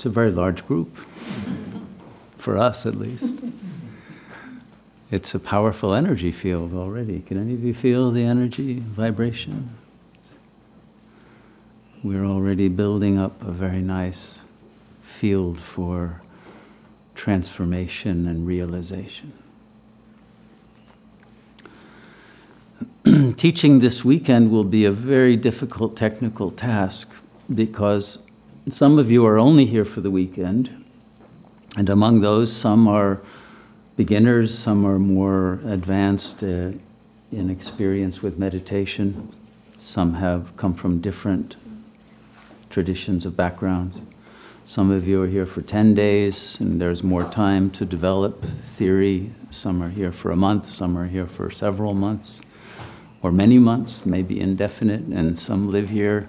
It's a very large group, for us at least. It's a powerful energy field already. Can any of you feel the energy, vibration? We're already building up a very nice field for transformation and realization. Teaching this weekend will be a very difficult technical task because some of you are only here for the weekend, and among those, some are beginners, some are more advanced uh, in experience with meditation, some have come from different traditions of backgrounds. Some of you are here for 10 days, and there's more time to develop theory. Some are here for a month, some are here for several months, or many months, maybe indefinite, and some live here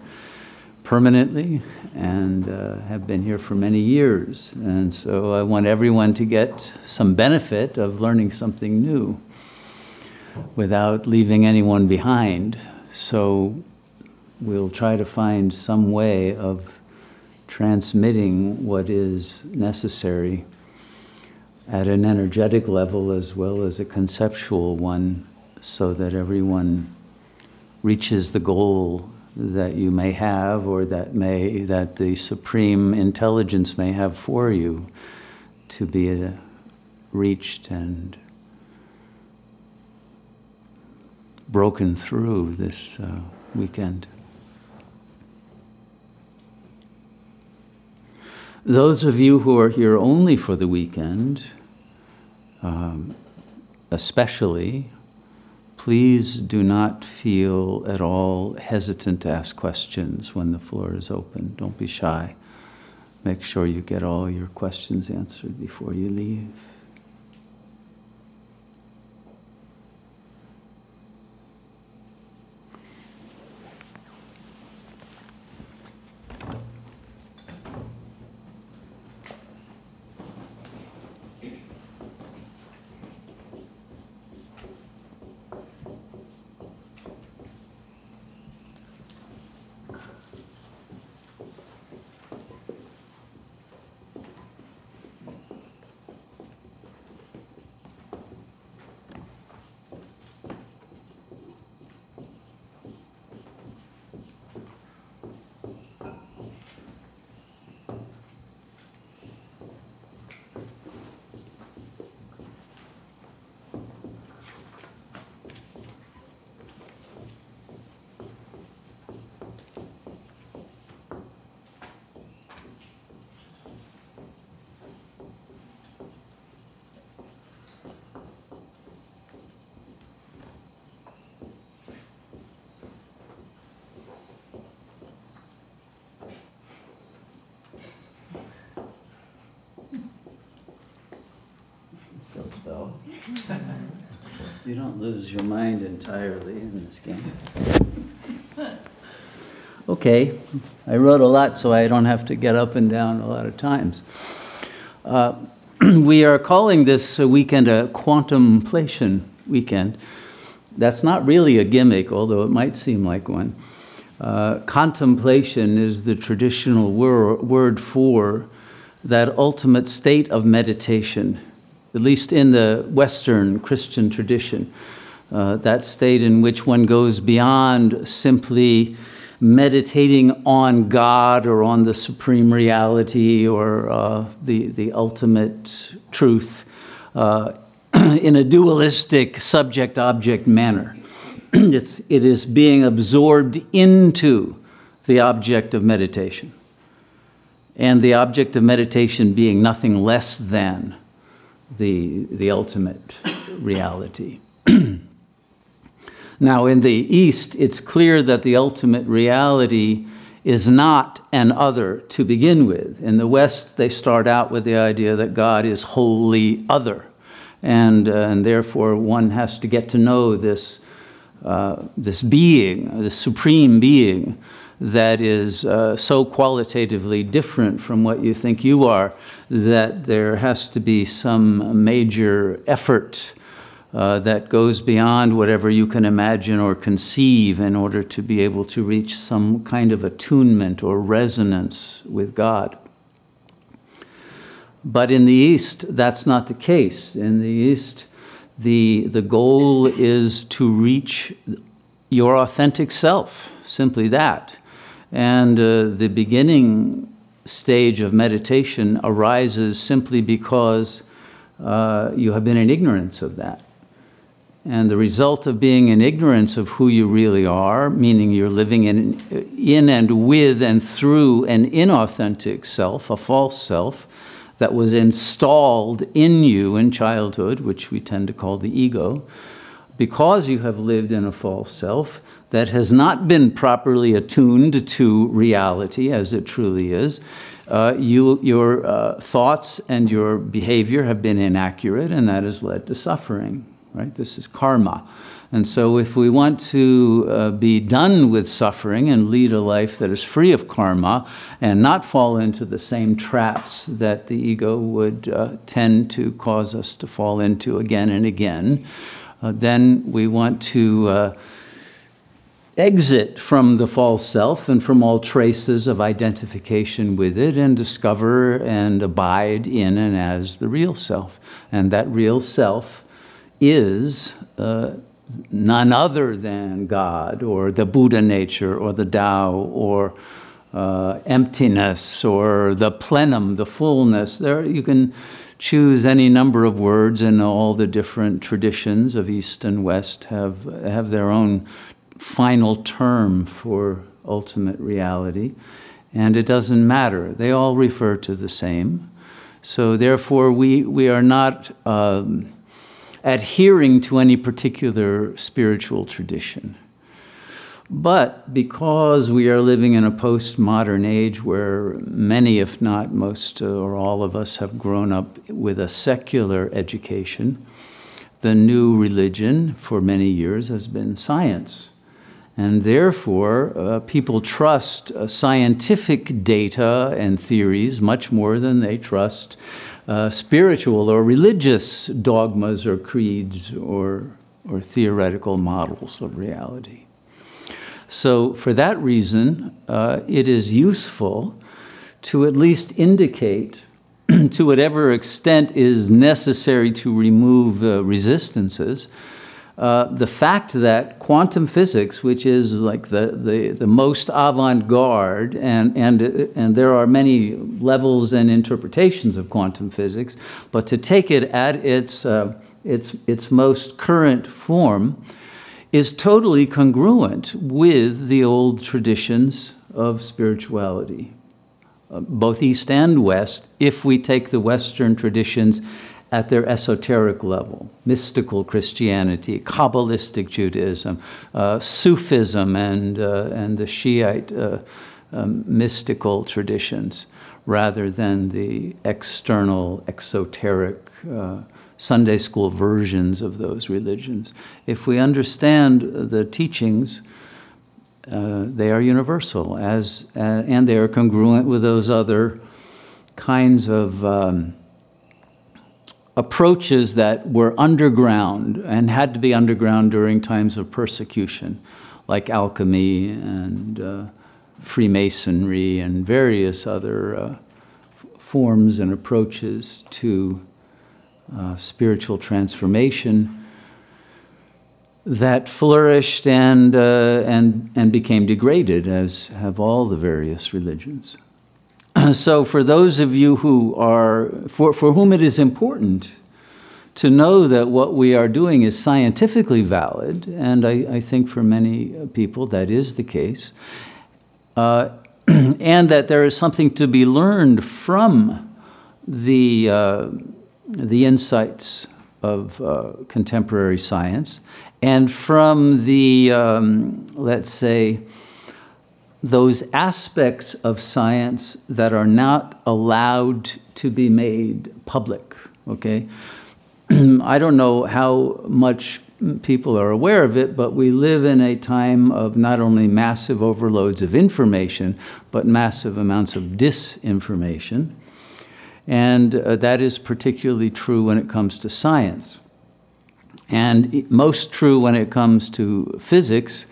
permanently and uh, have been here for many years. And so I want everyone to get some benefit of learning something new without leaving anyone behind. So we'll try to find some way of transmitting what is necessary at an energetic level as well as a conceptual one so that everyone reaches the goal that you may have or that may that the supreme intelligence may have for you to be uh, reached and broken through this uh, weekend. Those of you who are here only for the weekend, um, especially, please do not feel at all hesitant to ask questions when the floor is open. Don't be shy. Make sure you get all your questions answered before you leave. You don't lose your mind entirely in this game. Okay, I wrote a lot so I don't have to get up and down a lot of times. Uh, we are calling this weekend a quantumplation weekend. That's not really a gimmick, although it might seem like one. Uh, contemplation is the traditional wor- word for that ultimate state of meditation at least in the Western Christian tradition, uh, that state in which one goes beyond simply meditating on God or on the supreme reality or uh, the, the ultimate truth uh, in a dualistic subject object manner. it's, it is being absorbed into the object of meditation. And the object of meditation being nothing less than the, the ultimate reality. now, in the East, it's clear that the ultimate reality is not an other to begin with. In the West, they start out with the idea that God is wholly other, and, uh, and therefore one has to get to know this, uh, this being, this supreme being that is uh, so qualitatively different from what you think you are that there has to be some major effort uh, that goes beyond whatever you can imagine or conceive in order to be able to reach some kind of attunement or resonance with God. But in the East, that's not the case. In the East, the, the goal is to reach your authentic self, simply that. And uh, the beginning stage of meditation arises simply because uh, you have been in ignorance of that. And the result of being in ignorance of who you really are, meaning you're living in, in and with and through an inauthentic self, a false self, that was installed in you in childhood, which we tend to call the ego, because you have lived in a false self that has not been properly attuned to reality as it truly is, uh, you, your uh, thoughts and your behavior have been inaccurate, and that has led to suffering right? This is karma. And so, if we want to uh, be done with suffering and lead a life that is free of karma and not fall into the same traps that the ego would uh, tend to cause us to fall into again and again, uh, then we want to uh, exit from the false self and from all traces of identification with it and discover and abide in and as the real self. And that real self is uh, none other than God or the Buddha nature or the Tao or uh, emptiness or the plenum, the fullness. There you can choose any number of words, and all the different traditions of East and West have have their own final term for ultimate reality, and it doesn't matter. They all refer to the same. So therefore, we we are not. Um, adhering to any particular spiritual tradition. But because we are living in a postmodern age where many, if not most or all of us, have grown up with a secular education, the new religion for many years has been science. And therefore, uh, people trust uh, scientific data and theories much more than they trust uh, spiritual or religious dogmas or creeds or, or theoretical models of reality. So, for that reason, uh, it is useful to at least indicate, to whatever extent is necessary to remove uh, resistances, uh, the fact that quantum physics, which is like the, the, the most avant garde, and, and, and there are many levels and interpretations of quantum physics, but to take it at its, uh, its, its most current form is totally congruent with the old traditions of spirituality, uh, both East and West, if we take the Western traditions at their esoteric level mystical Christianity, Kabbalistic Judaism, uh, Sufism, and, uh, and the Shiite uh, um, mystical traditions, rather than the external, exoteric uh, Sunday school versions of those religions. If we understand the teachings, uh, they are universal as, uh, and they are congruent with those other kinds of. Um, approaches that were underground and had to be underground during times of persecution, like alchemy and uh, Freemasonry and various other uh, forms and approaches to uh, spiritual transformation that flourished and, uh, and, and became degraded, as have all the various religions. so for those of you who are, for, for whom it is important to know that what we are doing is scientifically valid, and I, I think for many people that is the case, uh, and that there is something to be learned from the, uh, the insights of uh, contemporary science and from the, um, let's say, those aspects of science that are not allowed to be made public. Okay, I don't know how much people are aware of it, but we live in a time of not only massive overloads of information, but massive amounts of disinformation. And uh, that is particularly true when it comes to science. And most true when it comes to physics,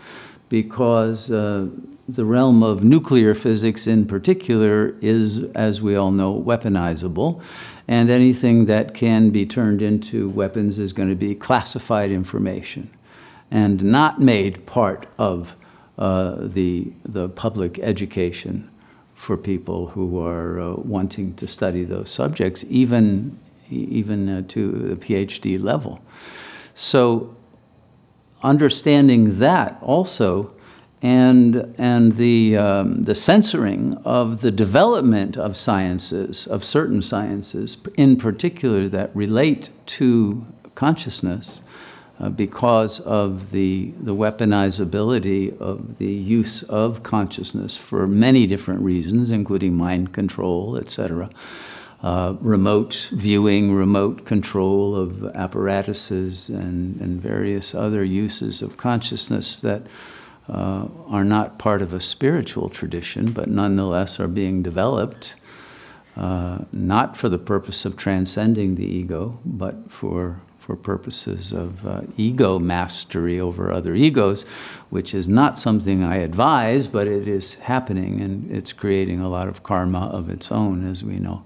because uh, the realm of nuclear physics in particular is, as we all know, weaponizable. And anything that can be turned into weapons is going to be classified information and not made part of uh, the, the public education for people who are uh, wanting to study those subjects, even, even uh, to the PhD level. So, understanding that also and, and the, um, the censoring of the development of sciences, of certain sciences, in particular that relate to consciousness, uh, because of the, the weaponizability of the use of consciousness for many different reasons, including mind control, etc. Uh, remote viewing, remote control of apparatuses, and, and various other uses of consciousness that uh, are not part of a spiritual tradition, but nonetheless are being developed, uh, not for the purpose of transcending the ego, but for, for purposes of uh, ego mastery over other egos, which is not something I advise, but it is happening and it's creating a lot of karma of its own, as we know.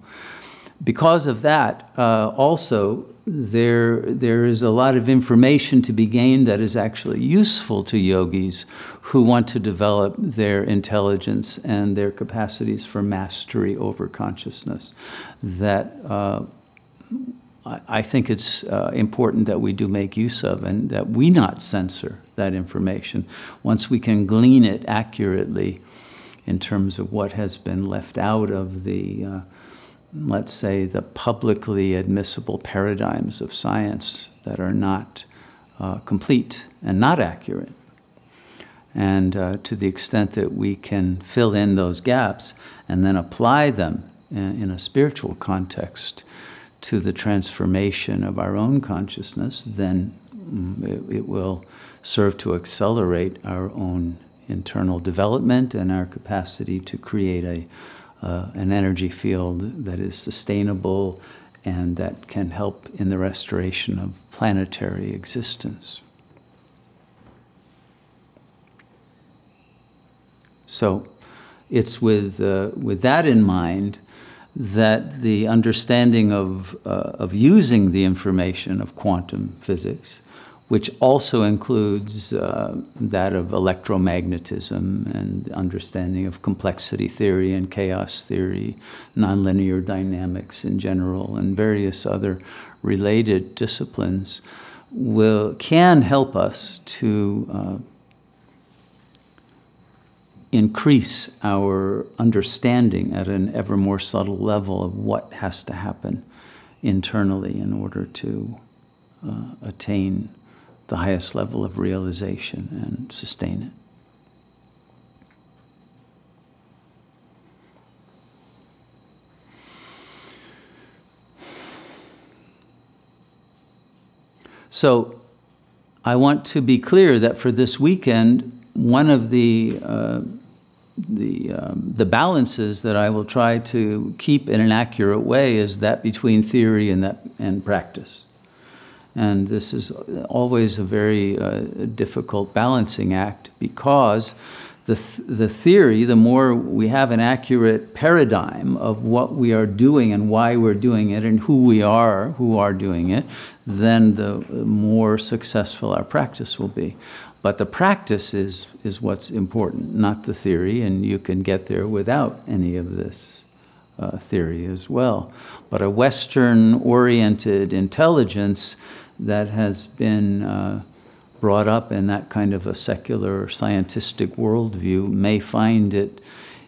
Because of that, uh, also, there, there is a lot of information to be gained that is actually useful to yogis who want to develop their intelligence and their capacities for mastery over consciousness. That uh, I think it's uh, important that we do make use of and that we not censor that information once we can glean it accurately in terms of what has been left out of the uh, let's say, the publicly admissible paradigms of science that are not uh, complete and not accurate. And uh, to the extent that we can fill in those gaps and then apply them in, in a spiritual context to the transformation of our own consciousness, then mm, it, it will serve to accelerate our own internal development and our capacity to create a uh, an energy field that is sustainable and that can help in the restoration of planetary existence. So it's with, uh, with that in mind that the understanding of, uh, of using the information of quantum physics which also includes uh, that of electromagnetism and understanding of complexity theory and chaos theory, nonlinear dynamics in general, and various other related disciplines, will, can help us to uh, increase our understanding at an ever more subtle level of what has to happen internally in order to uh, attain the highest level of realization and sustain it. So, I want to be clear that for this weekend, one of the uh, the um, the balances that I will try to keep in an accurate way is that between theory and that and practice. And this is always a very uh, difficult balancing act because the, th- the theory, the more we have an accurate paradigm of what we are doing and why we're doing it and who we are who are doing it, then the more successful our practice will be. But the practice is, is what's important, not the theory, and you can get there without any of this uh, theory as well. But a Western oriented intelligence that has been uh, brought up in that kind of a secular scientistic worldview may find it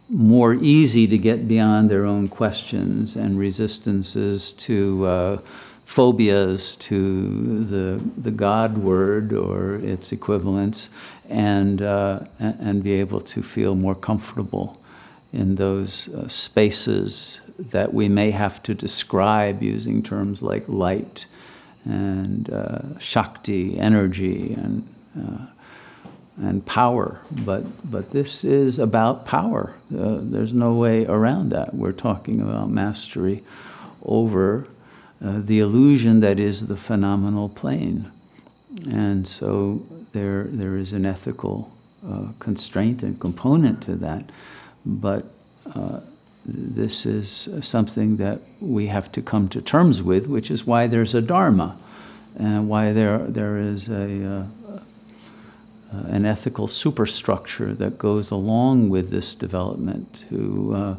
more easy to get beyond their own questions and resistances to uh, phobias to the, the God word or its equivalents and, uh, and be able to feel more comfortable in those uh, spaces that we may have to describe using terms like light and uh, Shakti, energy, and, uh, and power. But, but this is about power. Uh, there's no way around that. We're talking about mastery over uh, the illusion that is the phenomenal plane. And so there, there is an ethical uh, constraint and component to that. But uh, this is something that we have to come to terms with, which is why there's a dharma, and why there there is a uh, an ethical superstructure that goes along with this development to uh,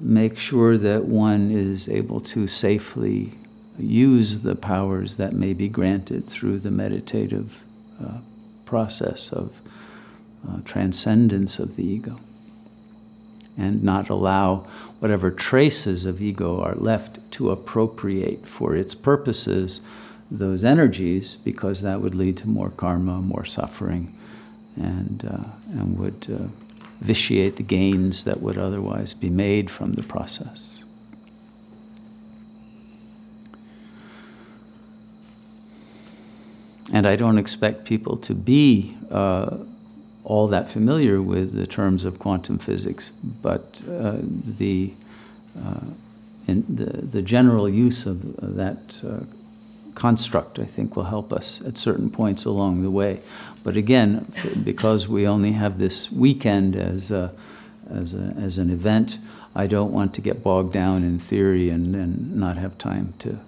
make sure that one is able to safely use the powers that may be granted through the meditative uh, process of uh, transcendence of the ego and not allow whatever traces of ego are left to appropriate for its purposes those energies because that would lead to more karma, more suffering, and, uh, and would uh, vitiate the gains that would otherwise be made from the process. And I don't expect people to be uh, all that familiar with the terms of quantum physics, but uh, the, uh, the, the, general use of, of that uh, construct, I think, will help us at certain points along the way. But again, because we only have this weekend as, a, as, a, as an event, I don't want to get bogged down in theory and, and not have time to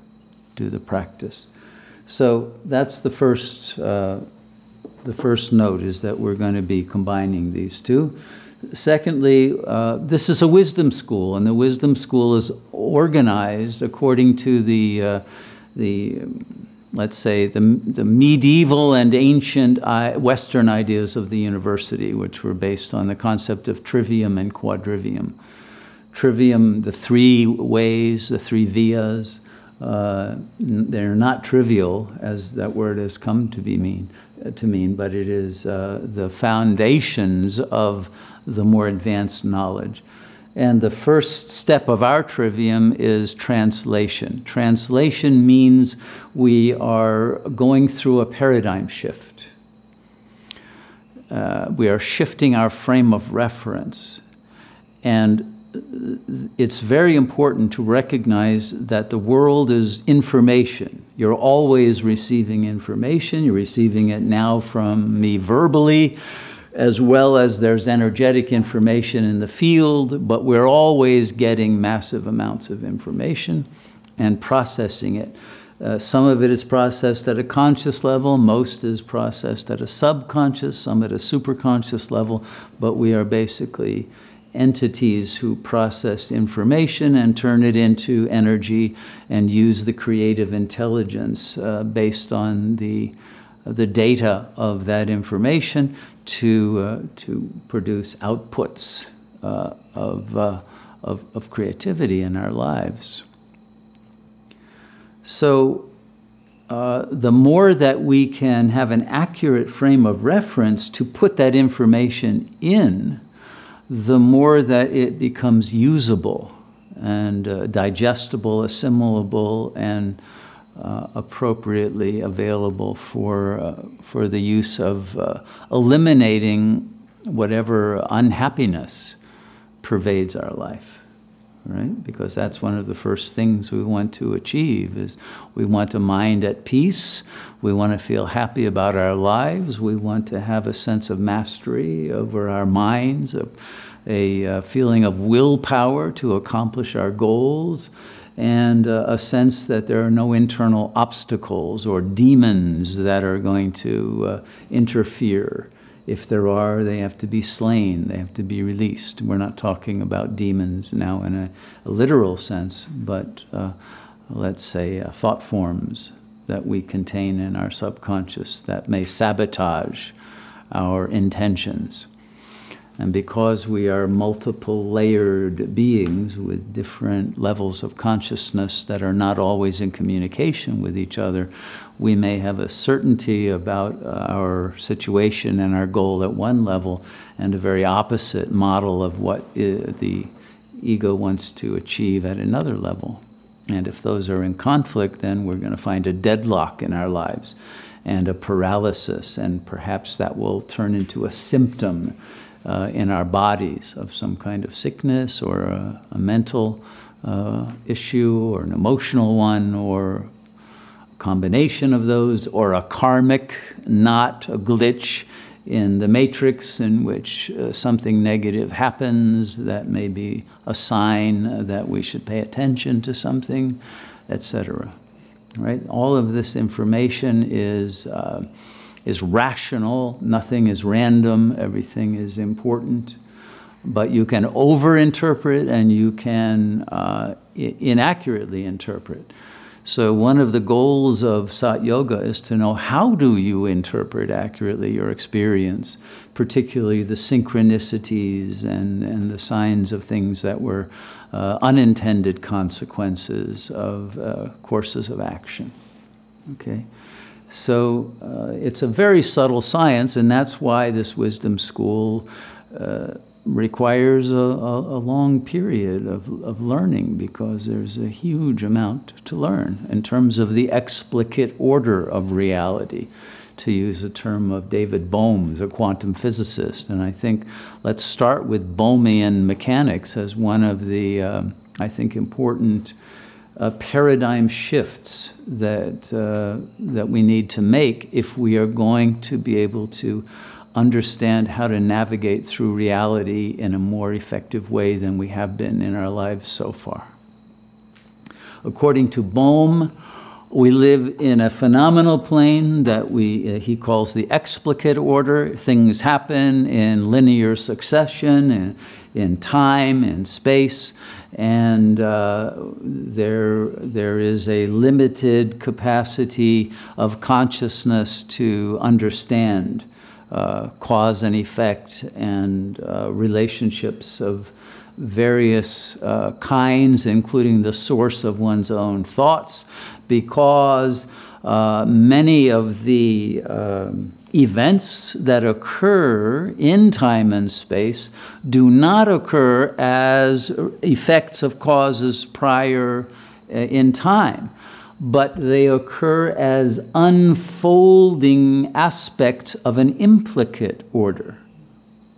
do the practice. So that's the first, uh, the first note is that we're going to be combining these two. Secondly, uh, this is a wisdom school, and the wisdom school is organized according to the, uh, the let's say, the, the medieval and ancient Western ideas of the university, which were based on the concept of trivium and quadrivium. Trivium, the three ways, the three vias, uh, they're not trivial, as that word has come to be mean to mean, but it is uh, the foundations of the more advanced knowledge. And the first step of our trivium is translation. Translation means we are going through a paradigm shift. Uh, we are shifting our frame of reference. And it's very important to recognize that the world is information. You're always receiving information. You're receiving it now from me verbally as well as there's energetic information in the field, but we're always getting massive amounts of information and processing it. Uh, some of it is processed at a conscious level, most is processed at a subconscious, some at a superconscious level, but we are basically entities who process information and turn it into energy and use the creative intelligence uh, based on the, the data of that information to, uh, to produce outputs uh, of, uh, of, of, creativity in our lives. So, uh, the more that we can have an accurate frame of reference to put that information in, the more that it becomes usable and uh, digestible, assimilable, and uh, appropriately available for, uh, for the use of uh, eliminating whatever unhappiness pervades our life right because that's one of the first things we want to achieve is we want a mind at peace we want to feel happy about our lives we want to have a sense of mastery over our minds a, a, a feeling of willpower to accomplish our goals and uh, a sense that there are no internal obstacles or demons that are going to uh, interfere. If there are, they have to be slain, they have to be released. We're not talking about demons now in a, a literal sense, but uh, let's say uh, thought forms that we contain in our subconscious that may sabotage our intentions. And because we are multiple layered beings with different levels of consciousness that are not always in communication with each other, we may have a certainty about uh, our situation and our goal at one level and a very opposite model of what uh, the ego wants to achieve at another level. And if those are in conflict, then we're going to find a deadlock in our lives and a paralysis, and perhaps that will turn into a symptom uh, in our bodies of some kind of sickness or a, a mental uh, issue or an emotional one or combination of those or a karmic knot, a glitch in the matrix in which uh, something negative happens that may be a sign that we should pay attention to something, etc. Right? All of this information is, uh, is rational, nothing is random, everything is important. But you can overinterpret and you can uh, inaccurately interpret. So one of the goals of Sat Yoga is to know how do you interpret accurately your experience, particularly the synchronicities and, and the signs of things that were uh, unintended consequences of uh, courses of action. Okay? So uh, it's a very subtle science, and that's why this wisdom school uh, requires a, a, a, long period of, of learning because there's a huge amount to learn in terms of the explicate order of reality, to use the term of David Bohm, a quantum physicist. And I think let's start with Bohmian mechanics as one of the, um, I think, important uh, paradigm shifts that, uh, that we need to make if we are going to be able to understand how to navigate through reality in a more effective way than we have been in our lives so far. According to Bohm, we live in a phenomenal plane that we, uh, he calls the explicate order. Things happen in linear succession, in, in time, in space, and uh, there, there is a limited capacity of consciousness to understand uh, cause and effect and uh, relationships of various uh, kinds, including the source of one's own thoughts, because uh, many of the um, events that occur in time and space do not occur as effects of causes prior uh, in time but they occur as unfolding aspects of an implicate order.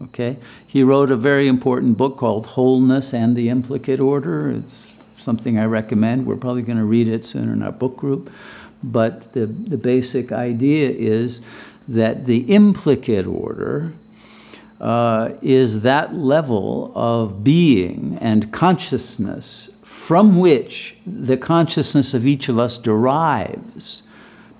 Okay? He wrote a very important book called Wholeness and the Implicate Order. It's something I recommend. We're probably going to read it soon in our book group. But the, the basic idea is that the implicate order uh, is that level of being and consciousness from which the consciousness of each of us derives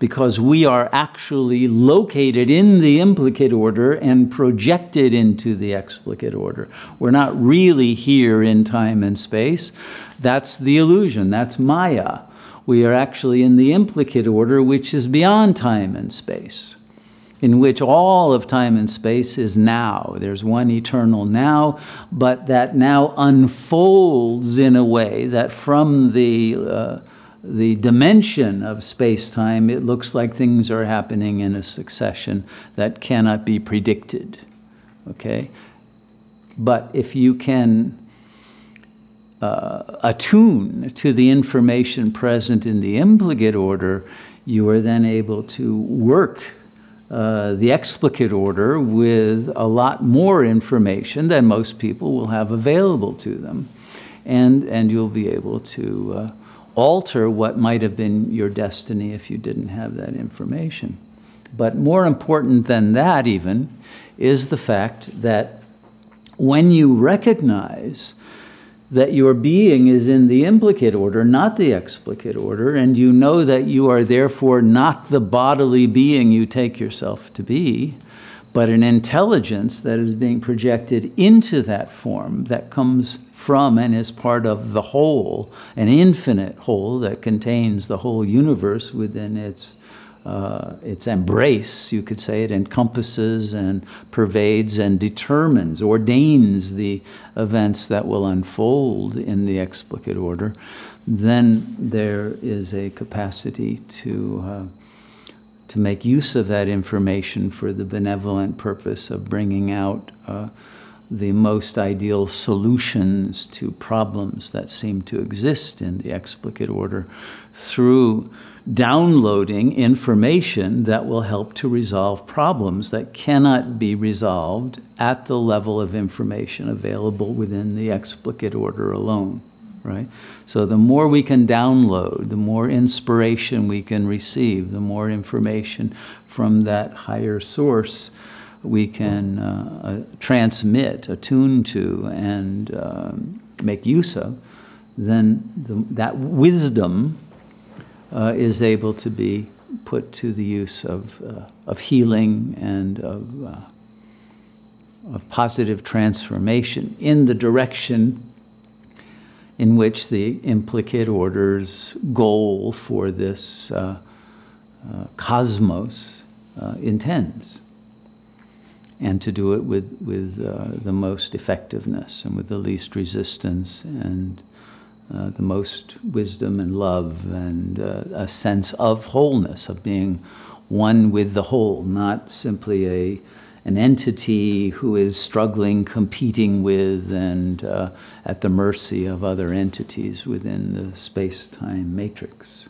because we are actually located in the implicate order and projected into the explicate order. We're not really here in time and space. That's the illusion, that's Maya. We are actually in the implicate order, which is beyond time and space in which all of time and space is now. There's one eternal now, but that now unfolds in a way that from the, uh, the dimension of space time, it looks like things are happening in a succession that cannot be predicted. Okay? But if you can uh, attune to the information present in the implicate order, you are then able to work uh, the explicate order with a lot more information than most people will have available to them. And, and you'll be able to uh, alter what might have been your destiny if you didn't have that information. But more important than that, even, is the fact that when you recognize that your being is in the implicate order, not the explicate order, and you know that you are therefore not the bodily being you take yourself to be, but an intelligence that is being projected into that form that comes from and is part of the whole, an infinite whole that contains the whole universe within its uh, its embrace, you could say, it encompasses and pervades and determines, ordains the events that will unfold in the explicate order, then there is a capacity to, uh, to make use of that information for the benevolent purpose of bringing out uh, the most ideal solutions to problems that seem to exist in the explicate order through downloading information that will help to resolve problems that cannot be resolved at the level of information available within the explicate order alone right? So the more we can download the more inspiration we can receive the more information from that higher source we can uh, uh, transmit, attune to, and um, make use of, then the, that wisdom uh, is able to be put to the use of, uh, of healing and of, uh, of positive transformation in the direction in which the implicate order's goal for this uh, uh, cosmos uh, intends. And to do it with, with the most effectiveness and with the least resistance and uh, the most wisdom and love and uh, a sense of wholeness, of being one with the whole, not simply a, an entity who is struggling, competing with, and uh, at the mercy of other entities within the space time matrix.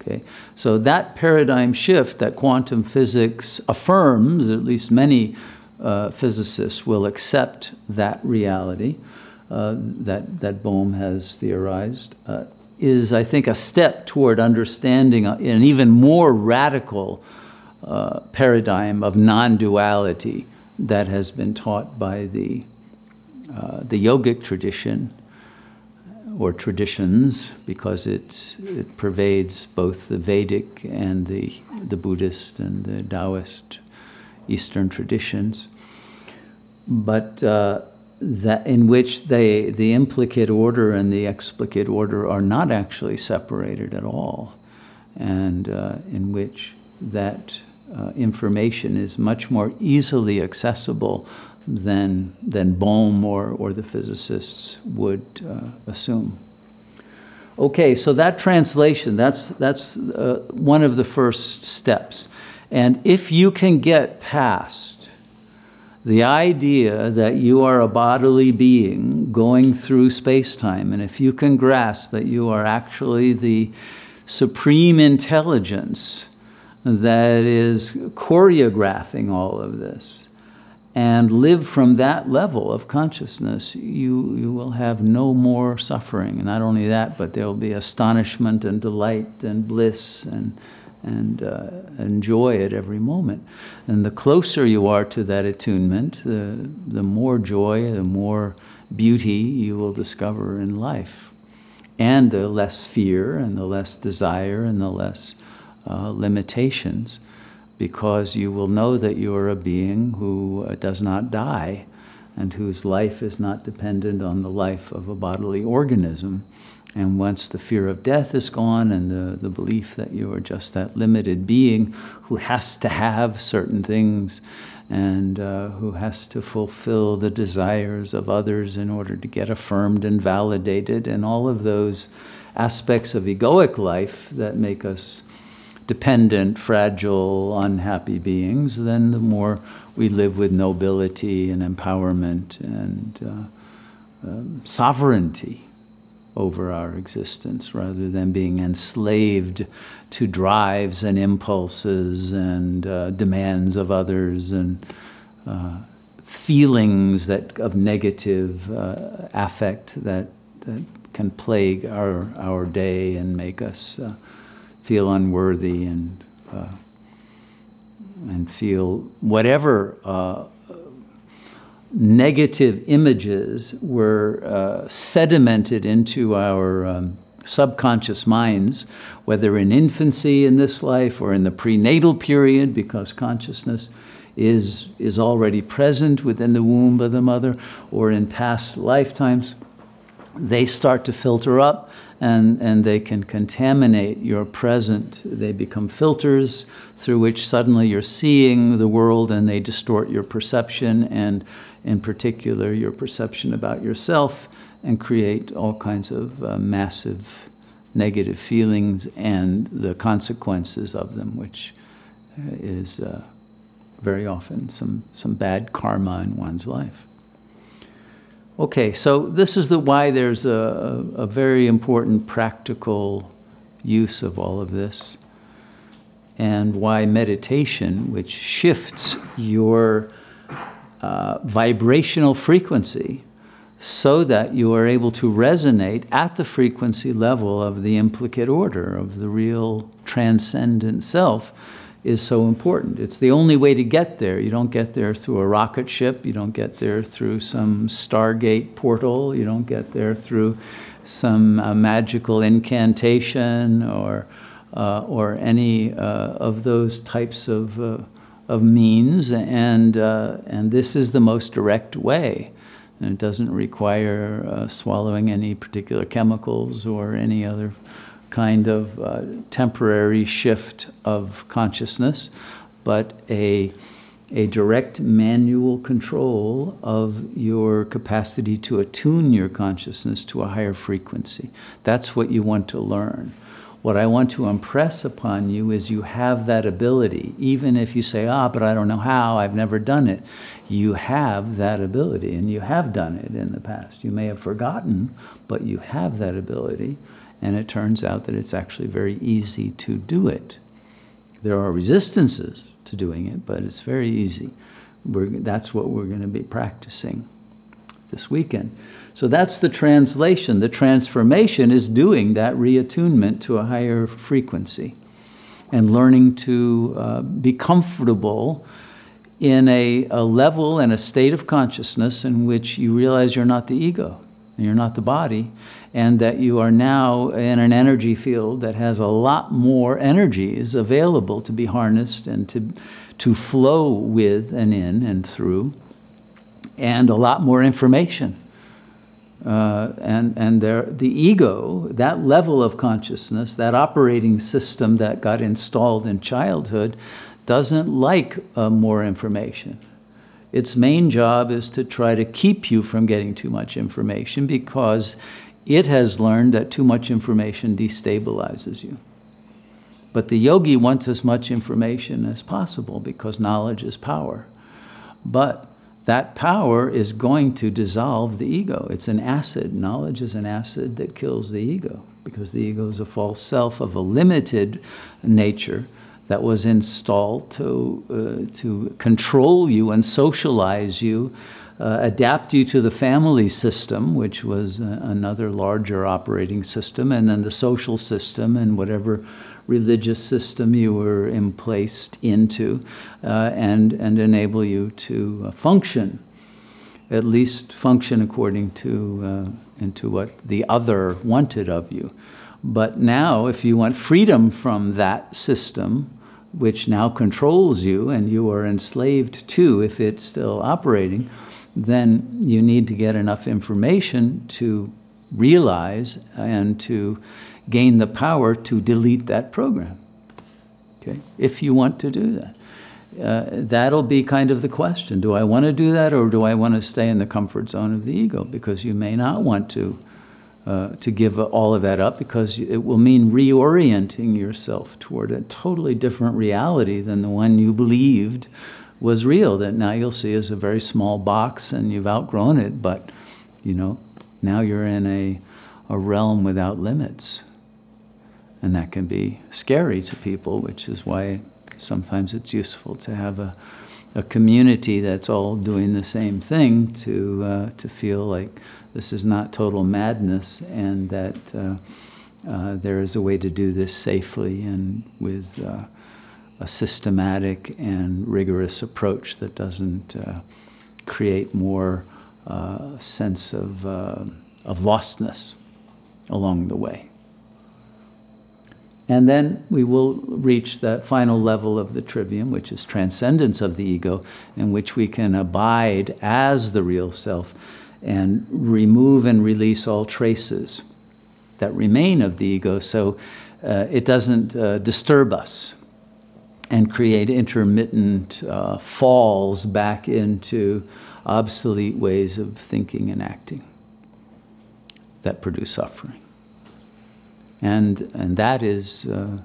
Okay? So, that paradigm shift that quantum physics affirms, at least many uh, physicists will accept that reality uh, that, that Bohm has theorized, uh, is, I think, a step toward understanding an even more radical uh, paradigm of non duality that has been taught by the, uh, the yogic tradition or traditions because it, it pervades both the Vedic and the, the Buddhist and the Taoist Eastern traditions. But uh, that in which they, the implicate order and the explicate order are not actually separated at all, and uh, in which that uh, information is much more easily accessible than, than Bohm or, or the physicists would uh, assume. Okay, so that translation, that's, that's uh, one of the first steps. And if you can get past the idea that you are a bodily being going through space time, and if you can grasp that you are actually the supreme intelligence that is choreographing all of this, and live from that level of consciousness, you, you will have no more suffering. And not only that, but there will be astonishment and delight and bliss and and uh, enjoy it every moment. And the closer you are to that attunement, the, the more joy, the more beauty you will discover in life. And the less fear, and the less desire, and the less uh, limitations, because you will know that you are a being who uh, does not die and whose life is not dependent on the life of a bodily organism and once the fear of death is gone and the, the belief that you are just that limited being who has to have certain things and uh, who has to fulfill the desires of others in order to get affirmed and validated, and all of those aspects of egoic life that make us dependent, fragile, unhappy beings, then the more we live with nobility and empowerment and uh, um, sovereignty over our existence rather than being enslaved to drives and impulses and uh, demands of others and uh, feelings that of negative uh, affect that, that can plague our, our day and make us uh, feel unworthy and uh, and feel whatever uh, negative images were uh, sedimented into our um, subconscious minds, whether in infancy in this life or in the prenatal period, because consciousness is, is already present within the womb of the mother, or in past lifetimes, they start to filter up and, and they can contaminate your present. They become filters through which suddenly you're seeing the world and they distort your perception and in particular your perception about yourself, and create all kinds of uh, massive negative feelings and the consequences of them, which uh, is uh, very often some, some bad karma in one's life. Okay, so this is the why there's a, a very important practical use of all of this, and why meditation, which shifts your uh, vibrational frequency so that you are able to resonate at the frequency level of the implicate order of the real transcendent self is so important. It's the only way to get there. You don't get there through a rocket ship, you don't get there through some Stargate portal, you don't get there through some uh, magical incantation or, uh, or any uh, of those types of, uh, of means. And, uh, and this is the most direct way. And it doesn't require uh, swallowing any particular chemicals or any other kind of uh, temporary shift of consciousness, but a, a direct manual control of your capacity to attune your consciousness to a higher frequency. That's what you want to learn. What I want to impress upon you is you have that ability. Even if you say, ah, but I don't know how, I've never done it. You have that ability, and you have done it in the past. You may have forgotten, but you have that ability, and it turns out that it's actually very easy to do it. There are resistances to doing it, but it's very easy. We're, that's what we're going to be practicing this weekend. So that's the translation. The transformation is doing that reattunement to a higher frequency and learning to uh, be comfortable in a, a level and a state of consciousness in which you realize you're not the ego, and you're not the body, and that you are now in an energy field that has a lot more energies available to be harnessed and to, to flow with and in and through, and a lot more information uh, and and there, the ego, that level of consciousness, that operating system that got installed in childhood, doesn't like uh, more information. Its main job is to try to keep you from getting too much information because it has learned that too much information destabilizes you. But the yogi wants as much information as possible because knowledge is power. But that power is going to dissolve the ego. It's an acid. Knowledge is an acid that kills the ego because the ego is a false self of a limited nature that was installed to, uh, to control you and socialize you, uh, adapt you to the family system, which was uh, another larger operating system, and then the social system and whatever religious system you were emplaced into uh, and, and enable you to uh, function, at least function according to, uh, into what the other wanted of you. But now, if you want freedom from that system, which now controls you and you are enslaved to if it's still operating, then you need to get enough information to realize and to gain the power to delete that program. Okay? If you want to do that. Uh, that'll be kind of the question. Do I want to do that or do I want to stay in the comfort zone of the ego? Because you may not want to, uh, to give all of that up because it will mean reorienting yourself toward a totally different reality than the one you believed was real, that now you'll see is a very small box and you've outgrown it, but you know, now you're in a, a realm without limits. And that can be scary to people, which is why sometimes it's useful to have a, a community that's all doing the same thing to, uh, to feel like this is not total madness and that uh, uh, there is a way to do this safely and with uh, a systematic and rigorous approach that doesn't uh, create more uh, sense of, of lostness along the way. And then we will reach that final level of the trivium, which is transcendence of the ego, in which we can abide as the real self and remove and release all traces that remain of the ego so uh, it doesn't uh, disturb us and create intermittent uh, falls back into obsolete ways of thinking and acting that produce suffering. And, and that is uh,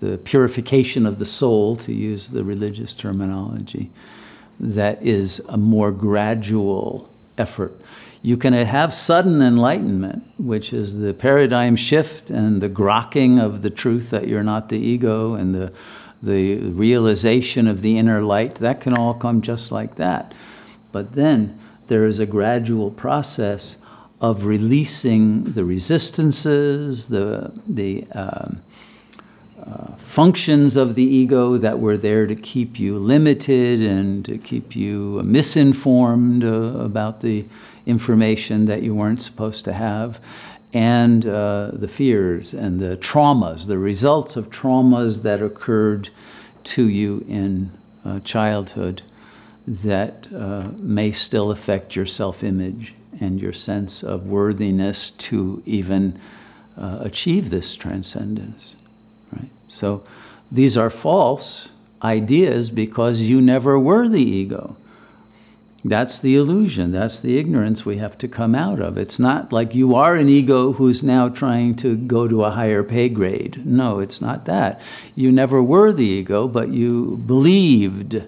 the purification of the soul, to use the religious terminology, that is a more gradual effort. You can have sudden enlightenment, which is the paradigm shift and the grokking of the truth that you're not the ego and the, the realization of the inner light. That can all come just like that. But then there is a gradual process of releasing the resistances, the, the um, uh, functions of the ego that were there to keep you limited and to keep you misinformed uh, about the information that you weren't supposed to have, and uh, the fears and the traumas, the results of traumas that occurred to you in uh, childhood that uh, may still affect your self image and your sense of worthiness to even uh, achieve this transcendence. Right? So these are false ideas because you never were the ego. That's the illusion. That's the ignorance we have to come out of. It's not like you are an ego who's now trying to go to a higher pay grade. No, it's not that. You never were the ego, but you believed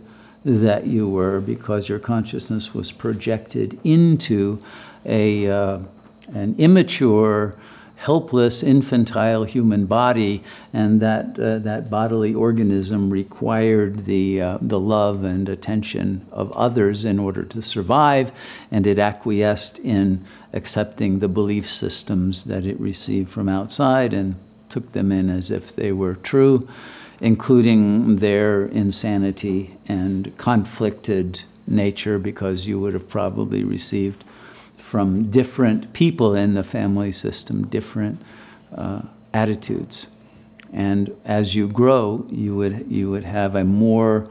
that you were because your consciousness was projected into a, uh, an immature, helpless, infantile human body, and that, uh, that bodily organism required the, uh, the love and attention of others in order to survive, and it acquiesced in accepting the belief systems that it received from outside and took them in as if they were true including their insanity and conflicted nature, because you would have probably received from different people in the family system different uh, attitudes. And as you grow, you would, you would have a more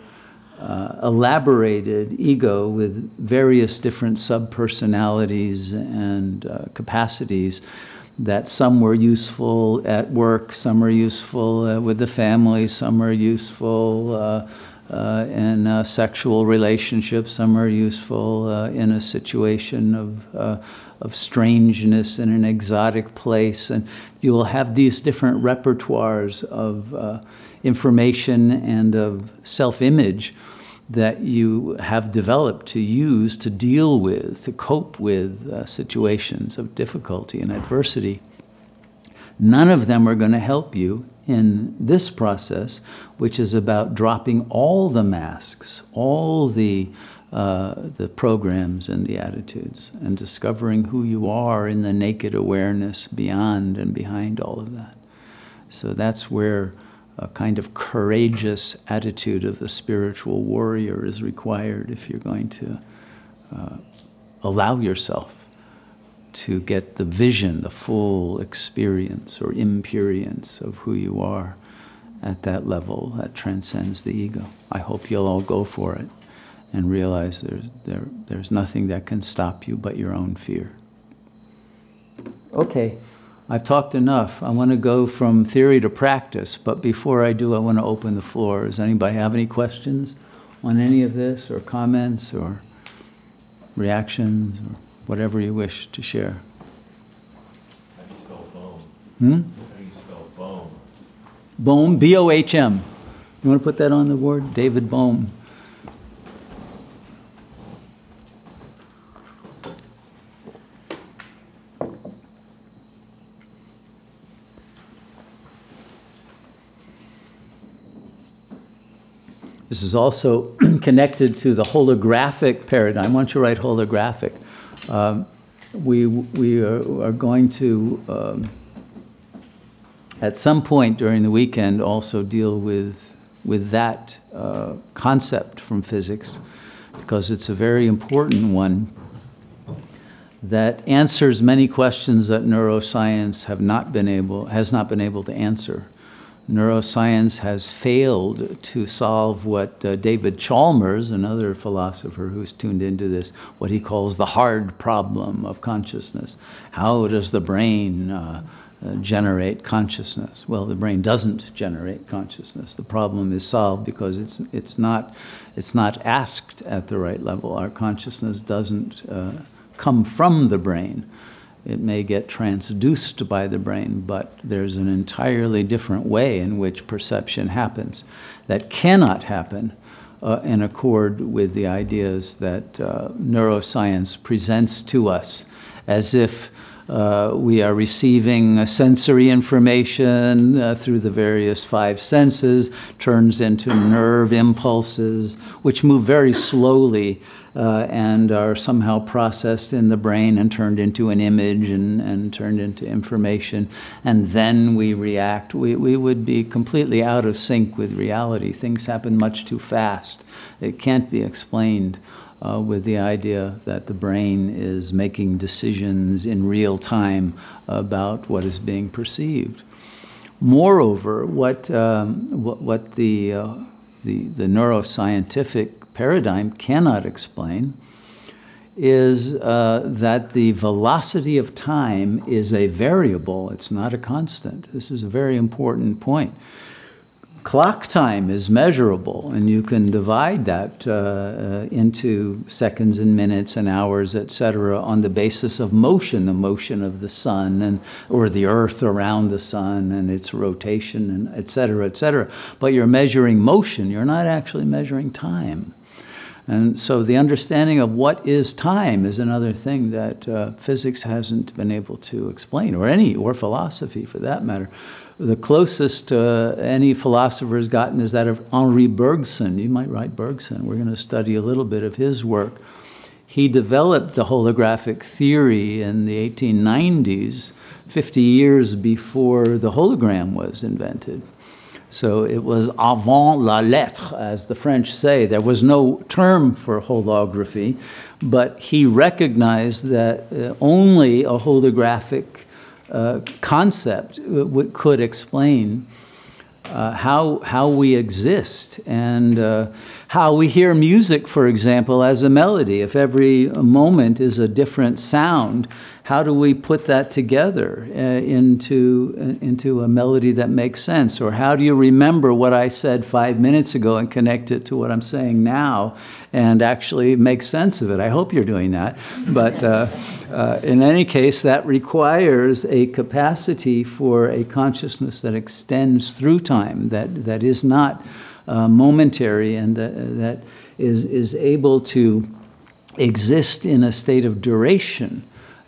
uh, elaborated ego with various different subpersonalities and uh, capacities that some were useful at work, some are useful uh, with the family, some are useful uh, uh, in uh, sexual relationships, some are useful uh, in a situation of, of strangeness in an exotic place. And you will have these different repertoires of information and of self image that you have developed to use to deal with, to cope with uh, situations of difficulty and adversity. None of them are going to help you in this process, which is about dropping all the masks, all the, uh, the programs and the attitudes, and discovering who you are in the naked awareness beyond and behind all of that. So that's where a kind of courageous attitude of the spiritual warrior is required if you're going to uh, allow yourself to get the vision, the full experience or imperience of who you are at that level that transcends the ego. I hope you'll all go for it and realize there's, there, there's nothing that can stop you but your own fear. Okay. I've talked enough. I want to go from theory to practice, but before I do, I want to open the floor. Does anybody have any questions on any of this, or comments, or reactions, or whatever you wish to share? How do you spell Bohm? Hmm? How do you spell Bohm? Bohm, B O H M. You want to put that on the board? David Bohm. This is also connected to the holographic paradigm. Why don't you write holographic? Um, we we are, are going to, um, at some point during the weekend, also deal with, with that uh, concept from physics, because it's a very important one that answers many questions that neuroscience have not been able, has not been able to answer neuroscience has failed to solve what uh, David Chalmers, another philosopher who's tuned into this, what he calls the hard problem of consciousness. How does the brain uh, uh, generate consciousness? Well, the brain doesn't generate consciousness. The problem is solved because it's, it's, not, it's not asked at the right level. Our consciousness doesn't uh, come from the brain. It may get transduced by the brain, but there's an entirely different way in which perception happens that cannot happen uh, in accord with the ideas that uh, neuroscience presents to us as if Uh, we are receiving sensory information uh, through the various five senses, turns into nerve impulses, which move very slowly uh, and are somehow processed in the brain and turned into an image and, and turned into information. And then we react. We, we would be completely out of sync with reality. Things happen much too fast. It can't be explained uh, with the idea that the brain is making decisions in real time about what is being perceived. Moreover, what, um, what, what the, uh, the, the neuroscientific paradigm cannot explain is uh, that the velocity of time is a variable, it's not a constant. This is a very important point clock time is measurable, and you can divide that uh, uh, into seconds and minutes and hours, et cetera, on the basis of motion, the motion of the sun and or the earth around the sun and its rotation, and et cetera, et cetera. But you're measuring motion, you're not actually measuring time. And so the understanding of what is time is another thing that uh, physics hasn't been able to explain, or any, or philosophy for that matter the closest uh, any philosopher has gotten is that of Henri Bergson. You might write Bergson. We're going to study a little bit of his work. He developed the holographic theory in the 1890s, 50 years before the hologram was invented. So it was avant la lettre, as the French say. There was no term for holography, but he recognized that uh, only a holographic uh, concept w- could explain uh, how, how we exist and uh, how we hear music, for example, as a melody. If every moment is a different sound, how do we put that together uh, into, uh, into a melody that makes sense? Or how do you remember what I said five minutes ago and connect it to what I'm saying now and actually make sense of it? I hope you're doing that. But uh, uh, in any case, that requires a capacity for a consciousness that extends through time, that, that is not uh, momentary and that, that is, is able to exist in a state of duration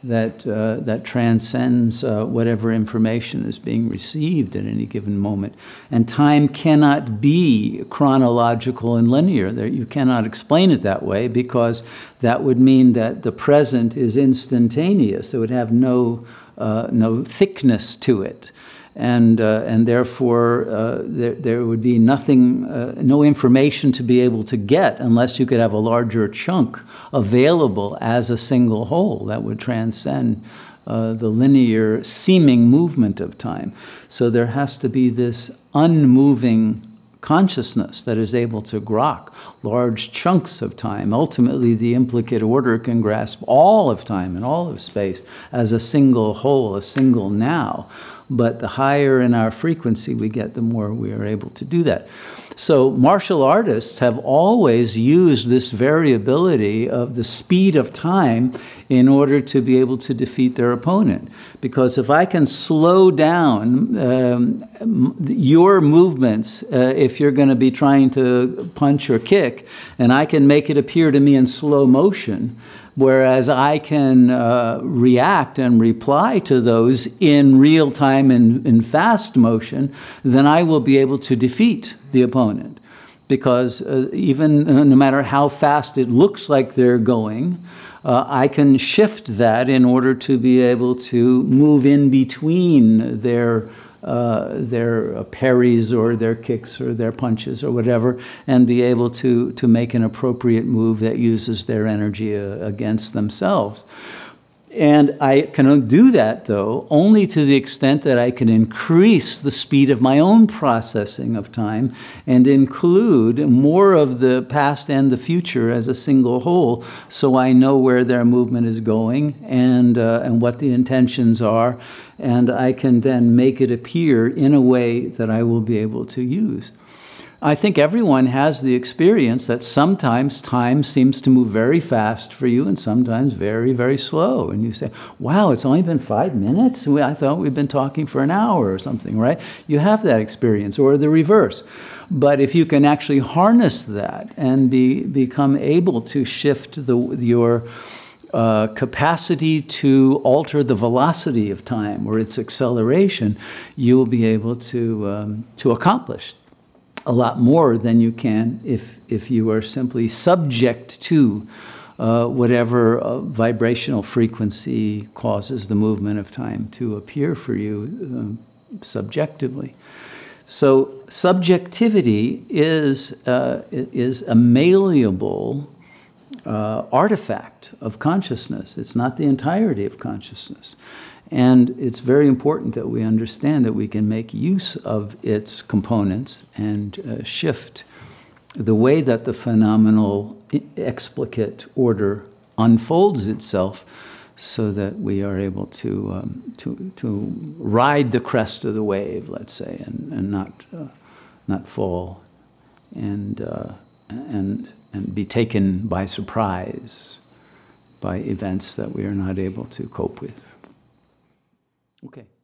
that, uh, that transcends uh, whatever information is being received at any given moment. And time cannot be chronological and linear. There, you cannot explain it that way because that would mean that the present is instantaneous. It would have no, uh, no thickness to it and, uh, and therefore uh, there, there would be nothing, uh, no information to be able to get unless you could have a larger chunk available as a single whole that would transcend uh, the linear seeming movement of time. So there has to be this unmoving consciousness that is able to grok large chunks of time. Ultimately, the implicate order can grasp all of time and all of space as a single whole, a single now but the higher in our frequency we get, the more we are able to do that. So, martial artists have always used this variability of the speed of time in order to be able to defeat their opponent. Because if I can slow down um, your movements, uh, if you're going to be trying to punch or kick, and I can make it appear to me in slow motion, whereas I can uh, react and reply to those in real time and in fast motion, then I will be able to defeat the opponent. Because uh, even uh, no matter how fast it looks like they're going, uh, I can shift that in order to be able to move in between their uh, their parries or their kicks or their punches or whatever, and be able to, to make an appropriate move that uses their energy uh, against themselves. And I can do that, though, only to the extent that I can increase the speed of my own processing of time and include more of the past and the future as a single whole so I know where their movement is going and, uh, and what the intentions are. And I can then make it appear in a way that I will be able to use. I think everyone has the experience that sometimes time seems to move very fast for you and sometimes very, very slow. And you say, wow, it's only been five minutes? I thought we'd been talking for an hour or something, right? You have that experience, or the reverse. But if you can actually harness that and be, become able to shift the, your uh, capacity to alter the velocity of time or its acceleration, you will be able to, um, to accomplish a lot more than you can if, if you are simply subject to uh, whatever uh, vibrational frequency causes the movement of time to appear for you um, subjectively. So subjectivity is, uh, is a malleable uh, artifact of consciousness. It's not the entirety of consciousness. And it's very important that we understand that we can make use of its components and uh, shift the way that the phenomenal explicate order unfolds itself so that we are able to, um, to, to ride the crest of the wave, let's say, and, and not, uh, not fall and, uh, and, and be taken by surprise by events that we are not able to cope with. Okay.